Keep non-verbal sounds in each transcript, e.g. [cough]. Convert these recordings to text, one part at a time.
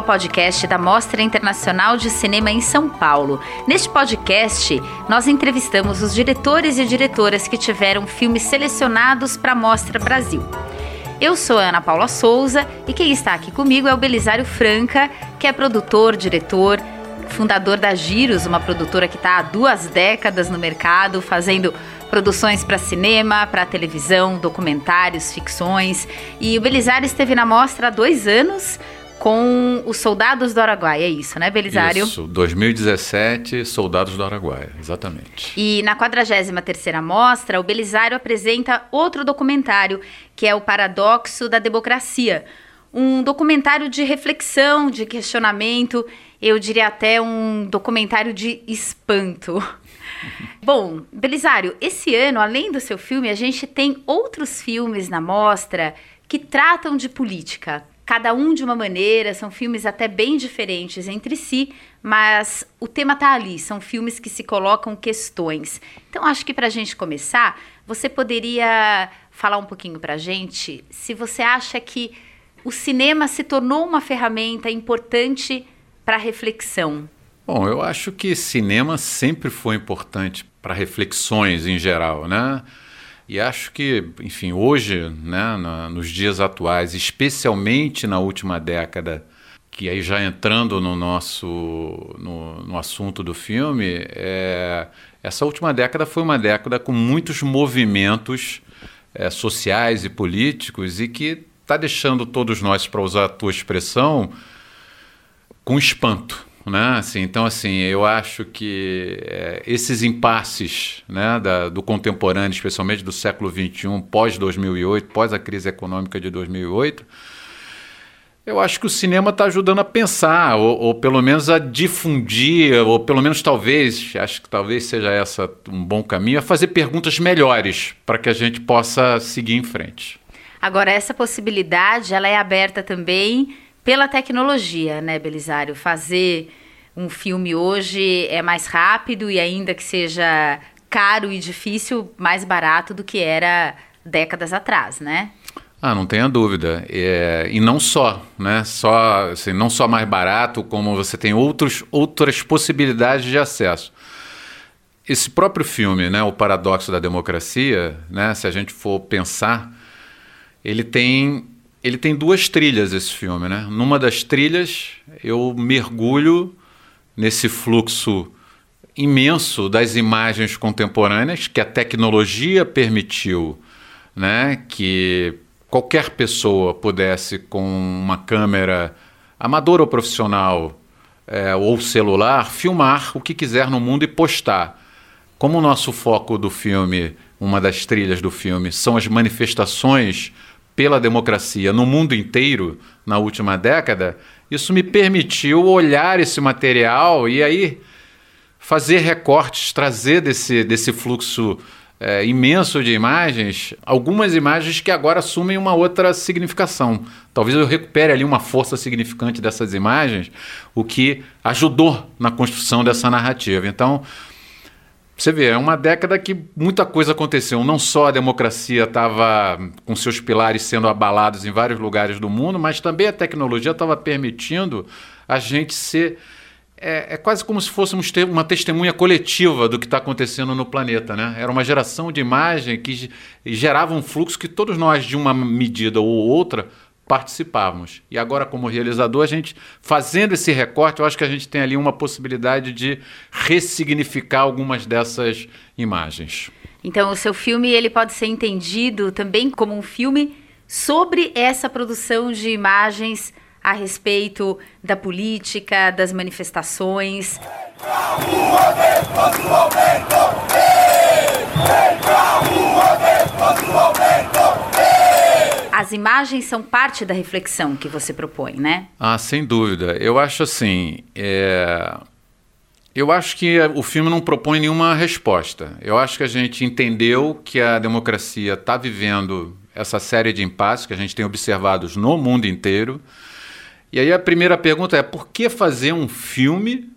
Ao podcast da Mostra Internacional de Cinema em São Paulo. Neste podcast, nós entrevistamos os diretores e diretoras que tiveram filmes selecionados para a Mostra Brasil. Eu sou Ana Paula Souza e quem está aqui comigo é o Belisário Franca, que é produtor, diretor, fundador da Giros, uma produtora que está há duas décadas no mercado, fazendo produções para cinema, para televisão, documentários, ficções. E o Belisário esteve na mostra há dois anos com os Soldados do Araguaia, é isso, né, Belisário? Isso, 2017, Soldados do Araguaia, exatamente. E na 43ª Mostra, o Belisário apresenta outro documentário, que é o Paradoxo da Democracia, um documentário de reflexão, de questionamento, eu diria até um documentário de espanto. [laughs] Bom, Belisário, esse ano, além do seu filme, a gente tem outros filmes na mostra que tratam de política cada um de uma maneira, são filmes até bem diferentes entre si, mas o tema tá ali, são filmes que se colocam questões. Então acho que para a gente começar, você poderia falar um pouquinho para a gente se você acha que o cinema se tornou uma ferramenta importante para reflexão. Bom, eu acho que cinema sempre foi importante para reflexões em geral, né? E acho que, enfim, hoje, né, na, nos dias atuais, especialmente na última década, que aí já entrando no nosso no, no assunto do filme, é, essa última década foi uma década com muitos movimentos é, sociais e políticos e que está deixando todos nós, para usar a tua expressão, com espanto né? Assim, então, assim, eu acho que é, esses impasses né, da, do contemporâneo, especialmente do século XXI, pós-2008, pós a crise econômica de 2008, eu acho que o cinema está ajudando a pensar, ou, ou, pelo menos a difundir, ou pelo menos talvez, acho que talvez seja essa um bom caminho, a fazer perguntas melhores para que a gente possa seguir em frente. Agora, essa possibilidade, ela é aberta também pela tecnologia, né, Belisário? Fazer um filme hoje é mais rápido e ainda que seja caro e difícil, mais barato do que era décadas atrás, né? Ah, não tenha dúvida. É, e não só, né? Só, assim, não só mais barato, como você tem outros, outras possibilidades de acesso. Esse próprio filme, né, O Paradoxo da Democracia, né, se a gente for pensar, ele tem ele tem duas trilhas esse filme, né? Numa das trilhas eu mergulho nesse fluxo imenso das imagens contemporâneas que a tecnologia permitiu, né? Que qualquer pessoa pudesse com uma câmera amadora ou profissional é, ou celular filmar o que quiser no mundo e postar. Como o nosso foco do filme, uma das trilhas do filme, são as manifestações pela democracia no mundo inteiro na última década, isso me permitiu olhar esse material e aí fazer recortes, trazer desse, desse fluxo é, imenso de imagens, algumas imagens que agora assumem uma outra significação. Talvez eu recupere ali uma força significante dessas imagens, o que ajudou na construção dessa narrativa. Então, você vê, é uma década que muita coisa aconteceu. Não só a democracia estava com seus pilares sendo abalados em vários lugares do mundo, mas também a tecnologia estava permitindo a gente ser. É, é, quase como se fôssemos uma testemunha coletiva do que está acontecendo no planeta. Né? Era uma geração de imagem que gerava um fluxo que todos nós, de uma medida ou outra, participávamos. E agora, como realizador, a gente fazendo esse recorte, eu acho que a gente tem ali uma possibilidade de ressignificar algumas dessas imagens. Então, o seu filme ele pode ser entendido também como um filme sobre essa produção de imagens a respeito da política, das manifestações. Vem as imagens são parte da reflexão que você propõe, né? Ah, sem dúvida. Eu acho assim. É... Eu acho que o filme não propõe nenhuma resposta. Eu acho que a gente entendeu que a democracia está vivendo essa série de impasses que a gente tem observado no mundo inteiro. E aí a primeira pergunta é: por que fazer um filme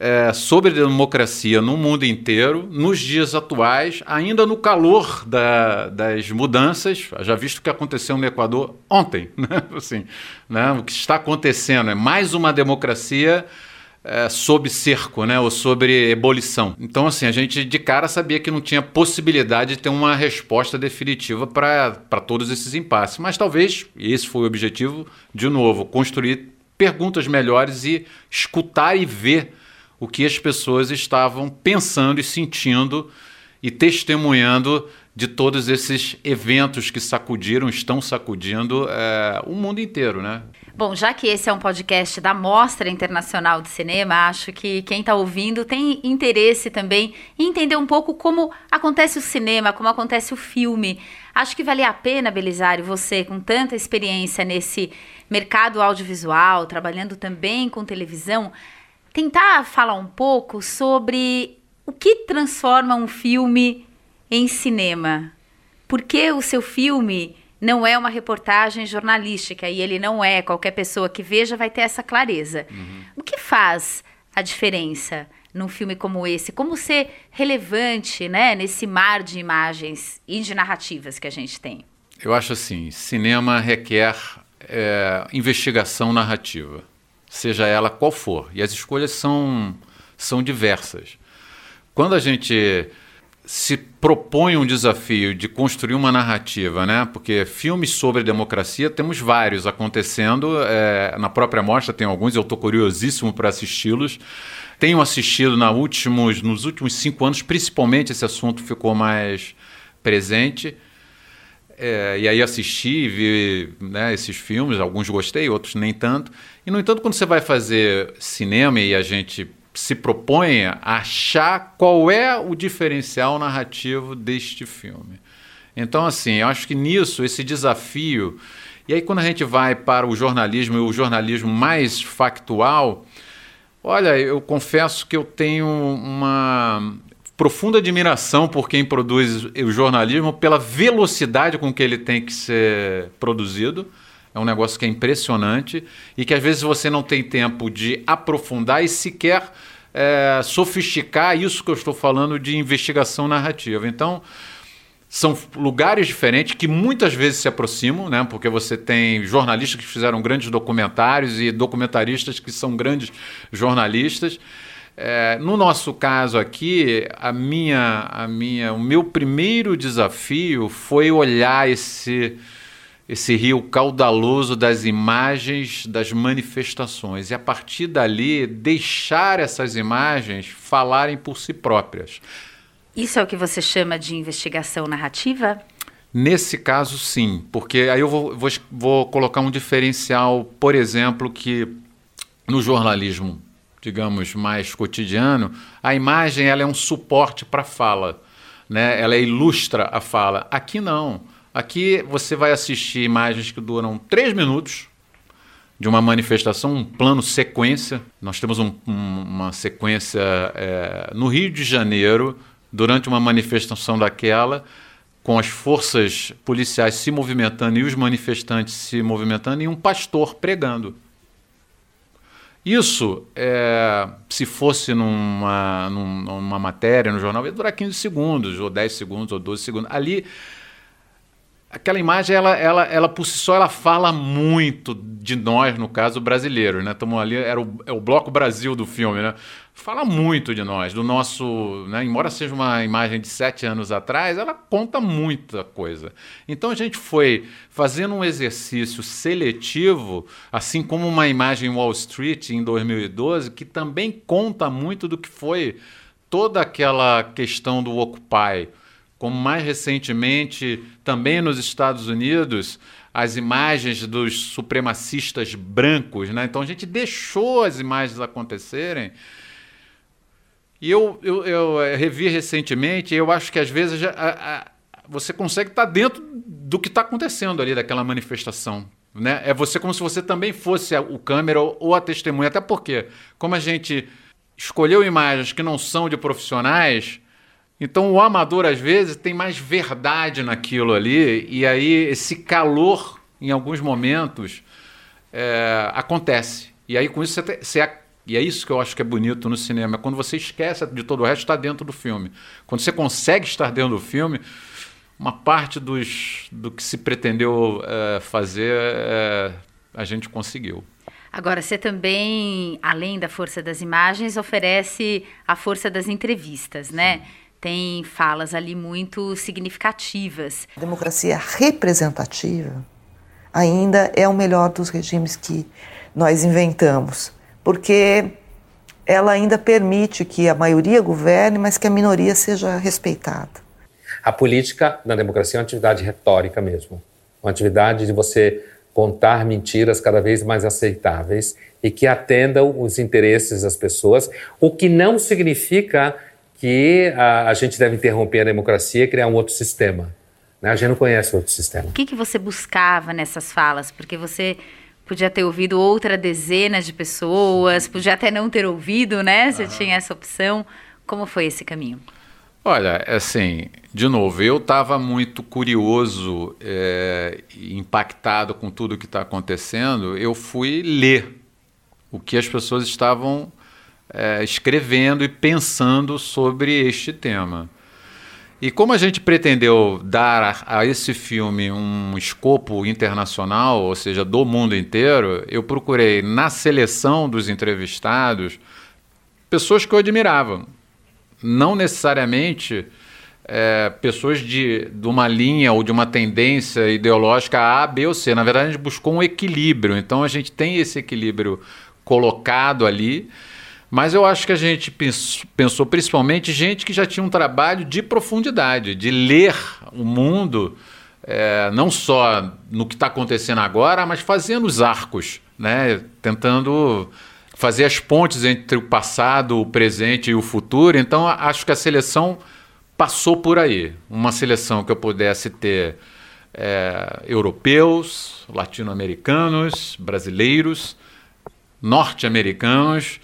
é, sobre democracia no mundo inteiro, nos dias atuais, ainda no calor da, das mudanças, já visto o que aconteceu no Equador ontem, [laughs] né? Assim, né? o que está acontecendo é mais uma democracia é, sob cerco, né? ou sobre ebulição. Então, assim, a gente de cara sabia que não tinha possibilidade de ter uma resposta definitiva para todos esses impasses, mas talvez, e esse foi o objetivo, de novo, construir perguntas melhores e escutar e ver o que as pessoas estavam pensando e sentindo e testemunhando de todos esses eventos que sacudiram, estão sacudindo é, o mundo inteiro, né? Bom, já que esse é um podcast da Mostra Internacional de Cinema, acho que quem está ouvindo tem interesse também em entender um pouco como acontece o cinema, como acontece o filme. Acho que valia a pena, Belisário, você com tanta experiência nesse mercado audiovisual, trabalhando também com televisão, tentar falar um pouco sobre o que transforma um filme em cinema. Por que o seu filme não é uma reportagem jornalística e ele não é, qualquer pessoa que veja vai ter essa clareza. Uhum. O que faz a diferença num filme como esse? Como ser relevante né, nesse mar de imagens e de narrativas que a gente tem? Eu acho assim: cinema requer é, investigação narrativa seja ela qual for. E as escolhas são, são diversas. Quando a gente se propõe um desafio de construir uma narrativa, né? Porque filmes sobre democracia temos vários acontecendo. É, na própria mostra tem alguns, eu estou curiosíssimo para assisti-los. Tenho assistido na últimos, nos últimos cinco anos, principalmente esse assunto ficou mais presente. É, e aí assisti, vi né, esses filmes, alguns gostei, outros nem tanto. E, no entanto, quando você vai fazer cinema e a gente se propõe a achar qual é o diferencial narrativo deste filme. Então, assim, eu acho que nisso, esse desafio. E aí, quando a gente vai para o jornalismo e o jornalismo mais factual, olha, eu confesso que eu tenho uma profunda admiração por quem produz o jornalismo, pela velocidade com que ele tem que ser produzido. É um negócio que é impressionante e que às vezes você não tem tempo de aprofundar e sequer é, sofisticar isso que eu estou falando de investigação narrativa. Então, são lugares diferentes que muitas vezes se aproximam, né? porque você tem jornalistas que fizeram grandes documentários e documentaristas que são grandes jornalistas. É, no nosso caso aqui, a minha, a minha, o meu primeiro desafio foi olhar esse, esse rio caudaloso das imagens das manifestações e a partir dali deixar essas imagens falarem por si próprias. Isso é o que você chama de investigação narrativa? Nesse caso, sim, porque aí eu vou, vou, vou colocar um diferencial, por exemplo, que no jornalismo digamos, mais cotidiano, a imagem ela é um suporte para a fala, né? ela ilustra a fala. Aqui não. Aqui você vai assistir imagens que duram três minutos de uma manifestação, um plano sequência. Nós temos um, um, uma sequência é, no Rio de Janeiro, durante uma manifestação daquela, com as forças policiais se movimentando e os manifestantes se movimentando, e um pastor pregando. Isso, é, se fosse numa, numa matéria no jornal, ia durar 15 segundos, ou 10 segundos, ou 12 segundos. Ali, aquela imagem, ela, ela, ela por si só, ela fala muito de nós, no caso, brasileiros. Né? Estamos ali, era o, é o Bloco Brasil do filme, né? fala muito de nós, do nosso. Né, embora seja uma imagem de sete anos atrás, ela conta muita coisa. Então a gente foi fazendo um exercício seletivo, assim como uma imagem Wall Street em 2012, que também conta muito do que foi toda aquela questão do Occupy. Como mais recentemente, também nos Estados Unidos, as imagens dos supremacistas brancos. Né? Então a gente deixou as imagens acontecerem e eu, eu, eu eh, revi recentemente, e eu acho que às vezes a, a, você consegue estar dentro do que está acontecendo ali, daquela manifestação. Né? É você como se você também fosse o câmera ou a testemunha. Até porque, como a gente escolheu imagens que não são de profissionais, então o amador às vezes tem mais verdade naquilo ali, e aí esse calor, em alguns momentos, é, acontece. E aí com isso você, você E é isso que eu acho que é bonito no cinema. É quando você esquece de todo o resto, está dentro do filme. Quando você consegue estar dentro do filme, uma parte dos, do que se pretendeu é, fazer, é, a gente conseguiu. Agora, você também, além da força das imagens, oferece a força das entrevistas, né? Sim. Tem falas ali muito significativas. A democracia representativa ainda é o melhor dos regimes que nós inventamos, porque ela ainda permite que a maioria governe, mas que a minoria seja respeitada. A política na democracia é uma atividade retórica mesmo, uma atividade de você contar mentiras cada vez mais aceitáveis e que atendam os interesses das pessoas, o que não significa que a, a gente deve interromper a democracia e criar um outro sistema. Né? A gente não conhece outro sistema. O que, que você buscava nessas falas? Porque você podia ter ouvido outra dezena de pessoas, podia até não ter ouvido, né? Você uhum. tinha essa opção. Como foi esse caminho? Olha, assim, de novo, eu estava muito curioso, é, impactado com tudo que está acontecendo. Eu fui ler o que as pessoas estavam é, escrevendo e pensando sobre este tema. E como a gente pretendeu dar a, esse filme um escopo internacional, ou seja, do mundo inteiro, eu procurei na seleção dos entrevistados pessoas que eu admirava não necessariamente é, pessoas de, de uma linha ou de uma tendência ideológica A, B ou C. Na verdade, a gente buscou um equilíbrio. Então, a gente tem esse equilíbrio colocado ali. Mas eu acho que a gente pensou principalmente gente que já tinha um trabalho de profundidade, de ler o mundo, é, não só no que está acontecendo agora, mas fazendo os arcos, né? tentando fazer as pontes entre o passado, o presente e o futuro. Então, acho que a seleção passou por aí. Uma seleção que eu pudesse ter é, europeus, latino-americanos, brasileiros, norte-americanos,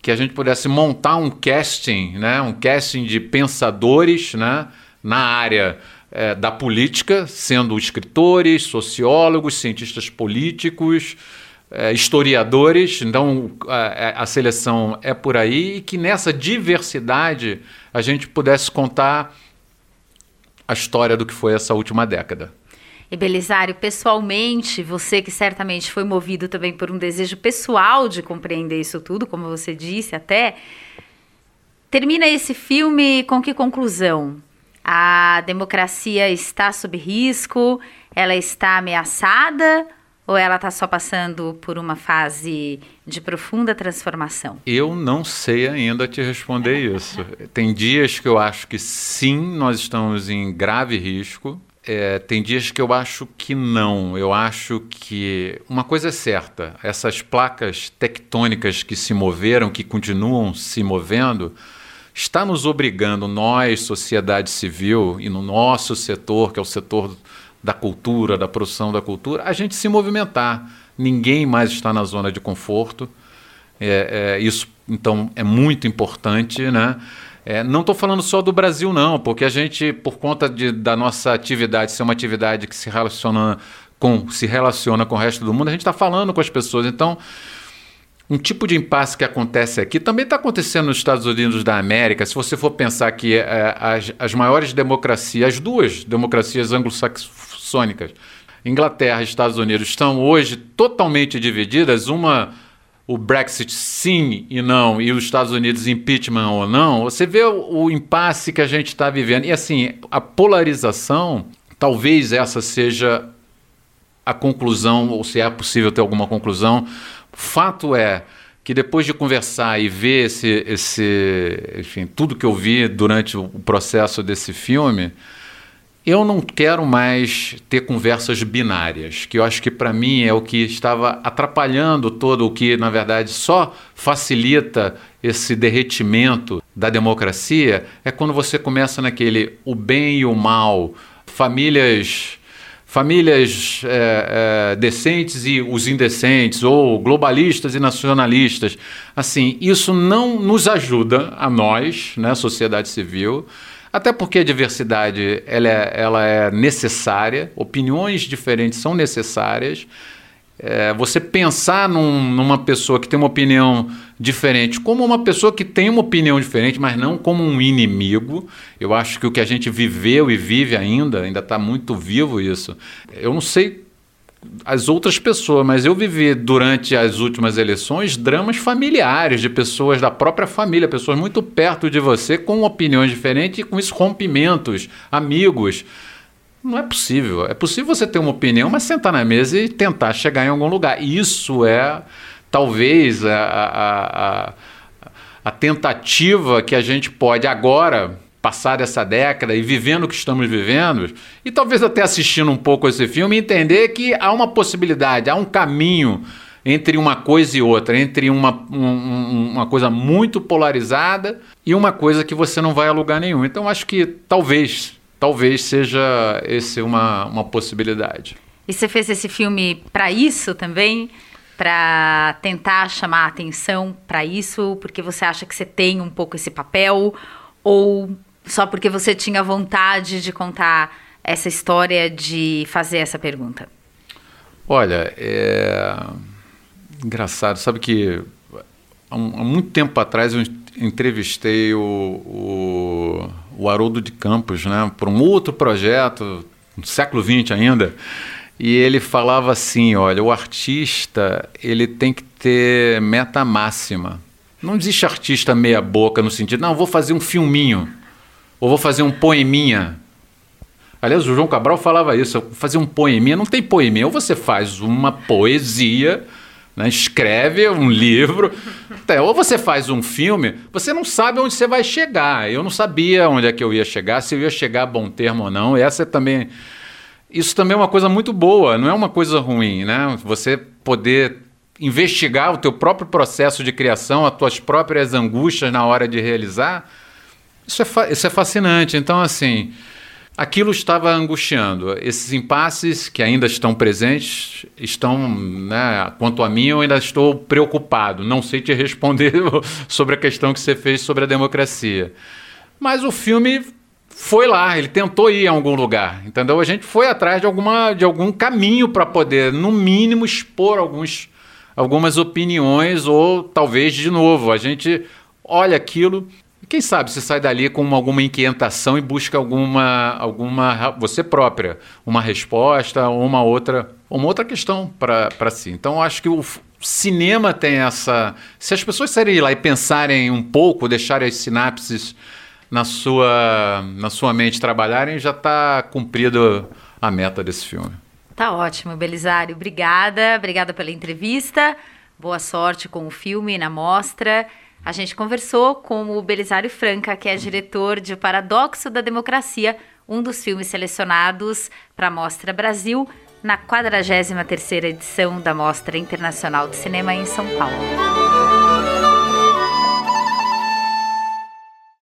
que a gente pudesse montar um casting, né, um casting de pensadores né, na área é, da política, sendo escritores, sociólogos, cientistas políticos, é, historiadores, então a, a, seleção é por aí, e que nessa diversidade a gente pudesse contar a história do que foi essa última década. E Belisário, pessoalmente, você que certamente foi movido também por um desejo pessoal de compreender isso tudo, como você disse até, termina esse filme com que conclusão? A democracia está sob risco? Ela está ameaçada? Ou ela está só passando por uma fase de profunda transformação? Eu não sei ainda te responder isso. Tem dias que eu acho que sim, nós estamos em grave risco. É, tem dias que eu acho que não. Eu acho que uma coisa é certa: essas placas tectônicas que se moveram, que continuam se movendo, está nos obrigando, nós, sociedade civil, e no nosso setor, que é o setor da cultura, da produção da cultura, a gente se movimentar. Ninguém mais está na zona de conforto. É, é, isso, então, é muito importante, né? É, não estou falando só do Brasil, não, porque a gente, por conta de, da nossa atividade ser uma atividade que se relaciona com, se relaciona com o resto do mundo, a gente está falando com as pessoas. Então, um tipo de impasse que acontece aqui também está acontecendo nos Estados Unidos da América. Se você for pensar que é, as, as maiores democracias, as duas democracias anglo-saxônicas, Inglaterra e Estados Unidos, estão hoje totalmente divididas, uma o Brexit sim e não, e os Estados Unidos impeachment ou não, você vê o, o impasse que a gente está vivendo. E assim, a polarização, talvez essa seja a conclusão, ou se é possível ter alguma conclusão, Fato é que depois de conversar e ver esse, esse, enfim, tudo que eu vi durante o processo desse filme, eu não quero mais ter conversas binárias, que eu acho que para mim é o que estava atrapalhando todo o que, na verdade, só facilita esse derretimento da democracia, é quando você começa naquele o bem e o mal, famílias famílias é, é, decentes e os indecentes, ou globalistas e nacionalistas. Assim, isso não nos ajuda a nós, né, sociedade civil, até porque a diversidade ela é, ela é necessária, opiniões diferentes são necessárias, é, você pensar num, numa pessoa que tem uma opinião diferente como uma pessoa que tem uma opinião diferente, mas não como um inimigo. Eu acho que o que a gente viveu e vive ainda, ainda está muito vivo isso. Eu não sei as outras pessoas, mas eu vivi durante as últimas eleições dramas familiares de pessoas da própria família, pessoas muito perto de você com opiniões diferentes e com esses rompimentos, amigos. Não é possível. É possível você ter uma opinião, mas sentar na mesa e tentar chegar em algum lugar. Isso é talvez a, a, a, a tentativa que a gente pode agora passar essa década e vivendo o que estamos vivendo, e talvez até assistindo um pouco esse filme, entender que há uma possibilidade, há um caminho entre uma coisa e outra, entre uma, um, uma coisa muito polarizada e uma coisa que você não vai a lugar nenhum. Então acho que talvez, talvez seja esse uma, uma possibilidade. E você fez esse filme para isso também? Para tentar chamar a atenção para isso, porque você acha que você tem um pouco esse papel? Ou só porque você tinha vontade de contar essa história, de fazer essa pergunta? Olha, é engraçado. Sabe que há, muito tempo atrás eu entrevistei o, o, o Haroldo de Campos, né, por um outro projeto, no século XX ainda, e ele falava assim, olha, o artista ele tem que ter meta máxima. Não existe artista meia boca no sentido, não, vou fazer um filminho. Ou vou fazer um poeminha. Aliás, o João Cabral falava isso, fazer um poeminha. Não tem poeminha. Ou você faz uma poesia, né, escreve um livro, até, ou você faz um filme, você não sabe onde você vai chegar. Eu não sabia onde é que eu ia chegar, se eu ia chegar a bom termo ou não. Essa é também. Isso também é uma coisa muito boa, não é uma coisa ruim, né? Você poder investigar o teu próprio processo de criação, as tuas próprias angústias na hora de realizar isso é, isso é fascinante. Então, assim, aquilo estava angustiando. Esses impasses que ainda estão presentes estão, né, quanto a mim, eu ainda estou preocupado. Não sei te responder [laughs] sobre a questão que você fez sobre a democracia. Mas o filme foi lá, ele tentou ir a algum lugar, entendeu? A gente foi atrás de, alguma, de algum caminho para poder, no mínimo, expor alguns, algumas opiniões ou talvez de novo. A gente olha aquilo quem sabe você sai dali com alguma inquietação e busca alguma, alguma você própria, uma resposta ou uma outra, uma outra questão para si. Então, acho que o cinema tem essa. Se as pessoas saírem lá e pensarem um pouco, deixarem as sinapses na sua, na sua mente trabalharem, já está cumprido a meta desse filme. Tá ótimo, Belisário. Obrigada, obrigada pela entrevista. Boa sorte com o filme na mostra. A gente conversou com o Belisário Franca, que é diretor de O Paradoxo da Democracia, um dos filmes selecionados para a Mostra Brasil, na 43ª edição da Mostra Internacional de Cinema em São Paulo.